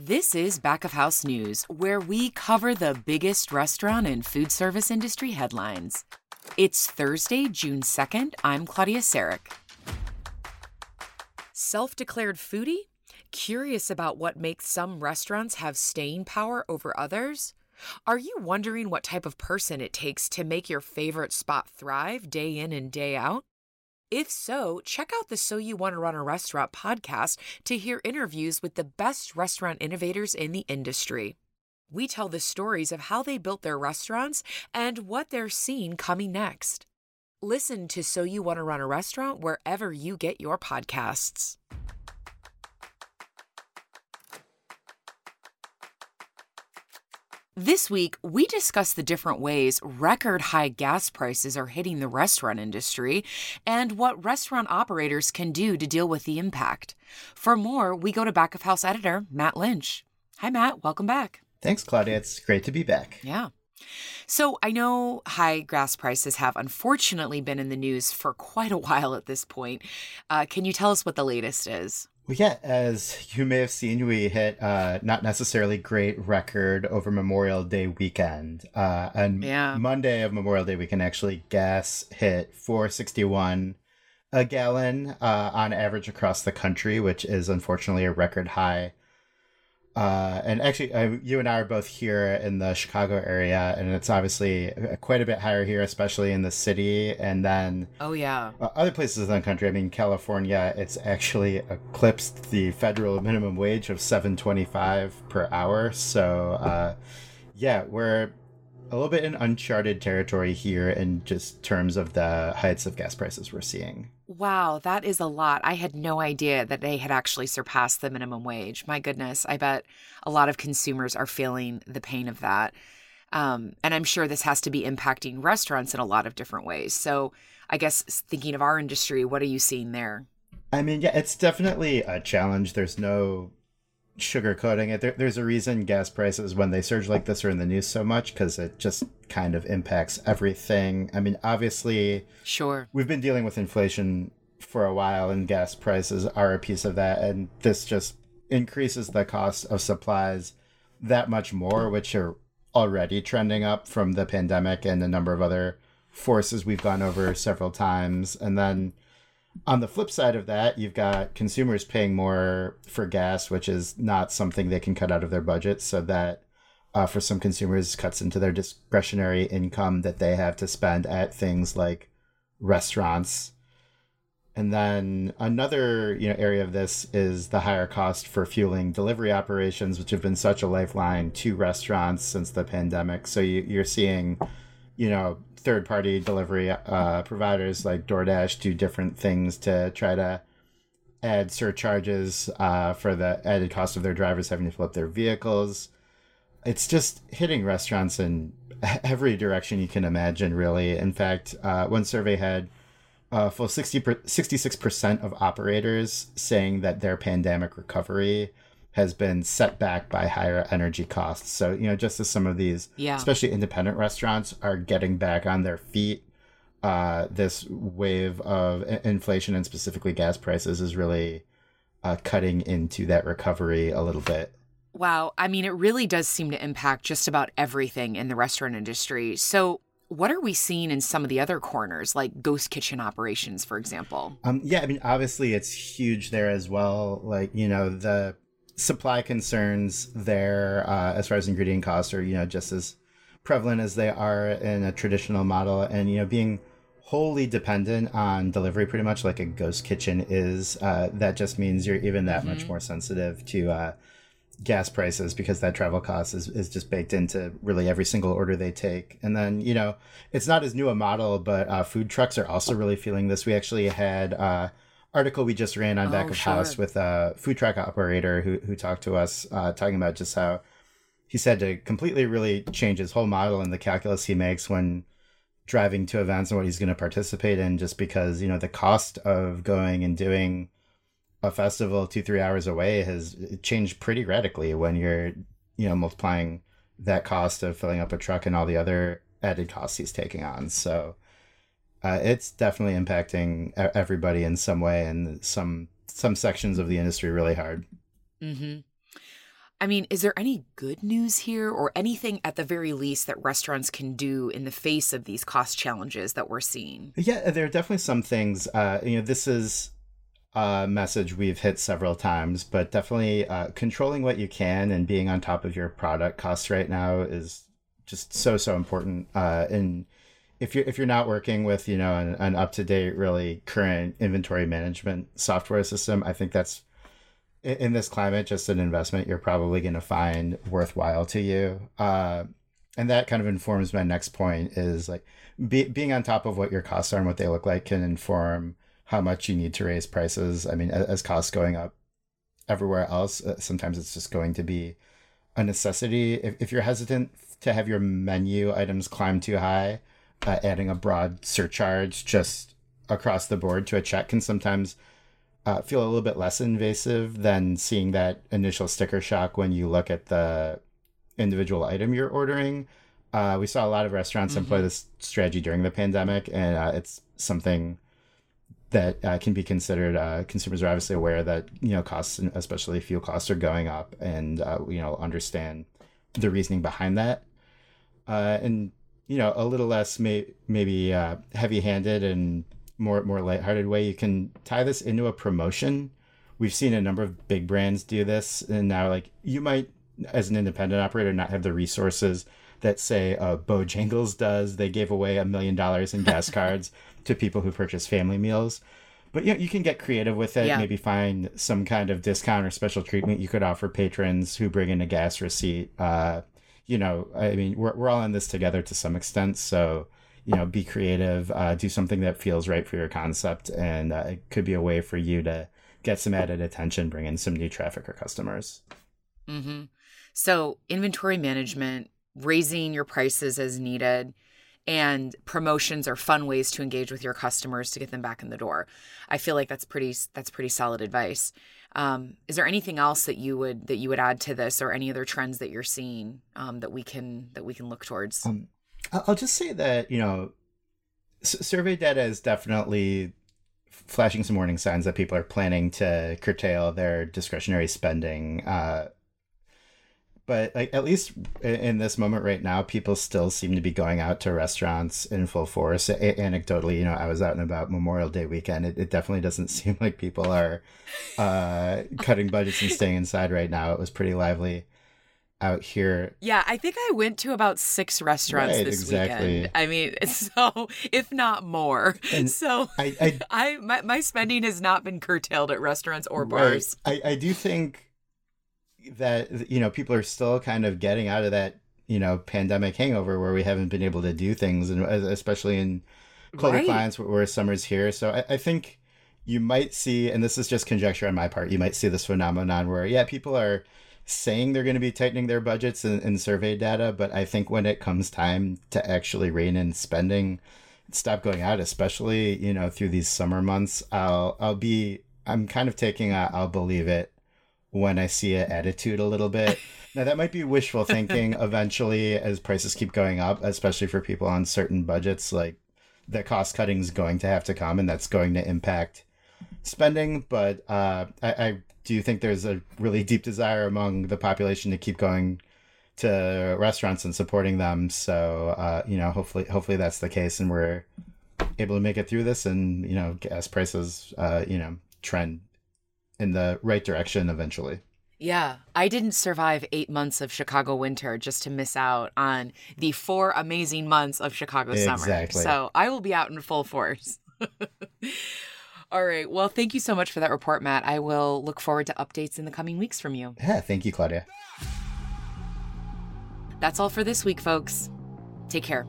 This is Back of House News, where we cover the biggest restaurant and food service industry headlines. It's Thursday, June 2nd. I'm Claudia Sarek. Self declared foodie? Curious about what makes some restaurants have staying power over others? Are you wondering what type of person it takes to make your favorite spot thrive day in and day out? If so, check out the So You Want to Run a Restaurant podcast to hear interviews with the best restaurant innovators in the industry. We tell the stories of how they built their restaurants and what they're seeing coming next. Listen to So You Want to Run a Restaurant wherever you get your podcasts. This week, we discuss the different ways record high gas prices are hitting the restaurant industry and what restaurant operators can do to deal with the impact. For more, we go to back of house editor Matt Lynch. Hi, Matt. Welcome back. Thanks, Claudia. It's great to be back. Yeah. So I know high gas prices have unfortunately been in the news for quite a while at this point. Uh, can you tell us what the latest is? Well, yeah, as you may have seen, we hit uh, not necessarily great record over Memorial Day weekend. Uh, on Yeah. Monday of Memorial Day weekend, actually, gas hit 461 a gallon uh, on average across the country, which is unfortunately a record high. Uh, and actually, uh, you and I are both here in the Chicago area, and it's obviously uh, quite a bit higher here, especially in the city. And then Oh, yeah. uh, other places in the country, I mean, California, it's actually eclipsed the federal minimum wage of seven twenty-five per hour. So, uh, yeah, we're a little bit in uncharted territory here in just terms of the heights of gas prices we're seeing. Wow, that is a lot. I had no idea that they had actually surpassed the minimum wage. My goodness, I bet a lot of consumers are feeling the pain of that. Um, and I'm sure this has to be impacting restaurants in a lot of different ways. So, I guess thinking of our industry, what are you seeing there? I mean, yeah, it's definitely a challenge. There's no sugarcoating it. There, there's a reason gas prices, when they surge like this, are in the news so much because it just kind of impacts everything. I mean, obviously, Sure. we've been dealing with inflation for a while, and gas prices are a piece of that. And this just increases the cost of supplies that much more, which are already trending up from the pandemic and a number of other forces we've gone over several times. And then on the flip side of that, you've got consumers paying more for gas, which is not something they can cut out of their budget. So that uh, for some consumers cuts into their discretionary income that they have to spend at things like restaurants. And then another you know area of this is the higher cost for fueling delivery operations, which have been such a lifeline to restaurants since the pandemic. So you, you're seeing, you know, third party delivery uh, providers like DoorDash do different things to try to add surcharges uh, for the added cost of their drivers having to fill up their vehicles. It's just hitting restaurants in every direction you can imagine, really. In fact, uh, one survey had uh, full 60 per, 66% of operators saying that their pandemic recovery has been set back by higher energy costs. So, you know, just as some of these, Yeah. especially independent restaurants, are getting back on their feet, uh, this wave of inflation and specifically gas prices is really uh, cutting into that recovery a little bit. Wow. I mean, it really does seem to impact just about everything in the restaurant industry. So, what are we seeing in some of the other corners, like ghost kitchen operations, for example? Um, yeah, I mean, obviously it's huge there as well. Like, you know, the supply concerns there, uh, as far as ingredient costs are, you know, just as prevalent as they are in a traditional model. And, you know, being wholly dependent on delivery, pretty much like a ghost kitchen is, uh, that just means you're even that much more sensitive to, uh, gas prices because that travel cost is, is just baked into really every single order they take. And then, you know, it's not as new a model, but uh, food trucks are also really feeling this. We actually had uh article we just ran on Back Oh, of sure. House with a food truck operator who, who talked to us, uh, talking about just how he said to completely really change his whole model and the calculus he makes when driving to events and what he's going to participate in just because, you know, the cost of going and doing a festival two three hours away has changed pretty radically when you're you know multiplying that cost of filling up a truck and all the other added costs he's taking on so uh, it's definitely impacting everybody in some way and some some sections of the industry really hard Mm-hmm. I mean, is there any good news here or anything at the very least that restaurants can do in the face of these cost challenges that we're seeing? Yeah, there are definitely some things. Uh, you know, this is a message we've hit several times, but definitely uh, controlling what you can and being on top of your product costs right now is just so so important. Uh, and if you're if you're not working with you know an, an up to date, really current inventory management software system, I think that's in this climate just an investment you're probably going to find worthwhile to you. Uh, and that kind of informs my next point is like be, being on top of what your costs are and what they look like can inform how much you need to raise prices. I mean, as, as costs going up everywhere else, uh, sometimes it's just going to be a necessity. If, if you're hesitant to have your menu items climb too high, uh, adding a broad surcharge just across the board to a check can sometimes uh, feel a little bit less invasive than seeing that initial sticker shock when you look at the individual item you're ordering. Uh, we saw a lot of restaurants mm-hmm. employ this strategy during the pandemic, and uh, it's something that uh, can be considered. Uh, consumers are obviously aware that you know costs, especially fuel costs, are going up, and uh, you know understand the reasoning behind that. and you know a little less may, maybe heavy-handed and more more lighthearted way, you can tie this into a promotion. We've seen a number of big brands do this, and now like you might, as an independent operator, not have the resources that say uh, Bojangles does. They gave away a million dollars in gas cards to people who purchase family meals. But you, know, you can get creative with it. Yeah. Maybe find some kind of discount or special treatment you could offer patrons who bring in a gas receipt. Uh, you know, I mean, we're, we're all in this together to some extent. So you know, be creative, uh, do something that feels right for your concept, and uh, it could be a way for you to get some added attention, bring in some new traffic or customers. Mm-hmm. So, inventory management, raising your prices as needed, and promotions are fun ways to engage with your customers to get them back in the door. I feel like that's pretty that's pretty solid advice. Um, is there anything else that you would that you would add to this, or any other trends that you're seeing um, that we can that we can look towards? Um, I'll just say that you know, survey data is definitely flashing some warning signs that people are planning to curtail their discretionary spending. Uh, but like at least in this moment right now, people still seem to be going out to restaurants in full force. A- anecdotally, you know, I was out and about Memorial Day weekend. It, it definitely doesn't seem like people are uh, cutting budgets and staying inside right now. It was pretty lively out here. Yeah, I think I went to about six restaurants right, this exactly. weekend. I mean, so if not more. And so I, I, I my, my, spending has not been curtailed at restaurants or bars. Right. I, I do think that you know people are still kind of getting out of that you know pandemic hangover where we haven't been able to do things, and especially in colder right. climates where summer's here. So I, I think you might see, and this is just conjecture on my part, you might see this phenomenon where yeah, people are saying they're going to be tightening their budgets and, in survey data, but I think when it comes time to actually rein in spending, stop going out, especially you know through these summer months, I'll I'll be I'm kind of taking a I'll believe it when I see it attitude a little bit. now that might be wishful thinking. eventually, as prices keep going up, especially for people on certain budgets, like the cost cutting is going to have to come, and that's going to impact spending. But uh, I, I do think there's a really deep desire among the population to keep going to restaurants and supporting them? So uh, you know, hopefully, hopefully that's the case, and we're able to make it through this, and you know, gas prices, uh, you know, trend in the right direction eventually. Yeah, I didn't survive eight months of Chicago winter just to miss out on the four amazing months of Chicago exactly. summer. So I will be out in full force. All right. Well, thank you so much for that report, Matt. I will look forward to updates in the coming weeks from you. Yeah, thank you, Claudia. That's all for this week, folks. Take care.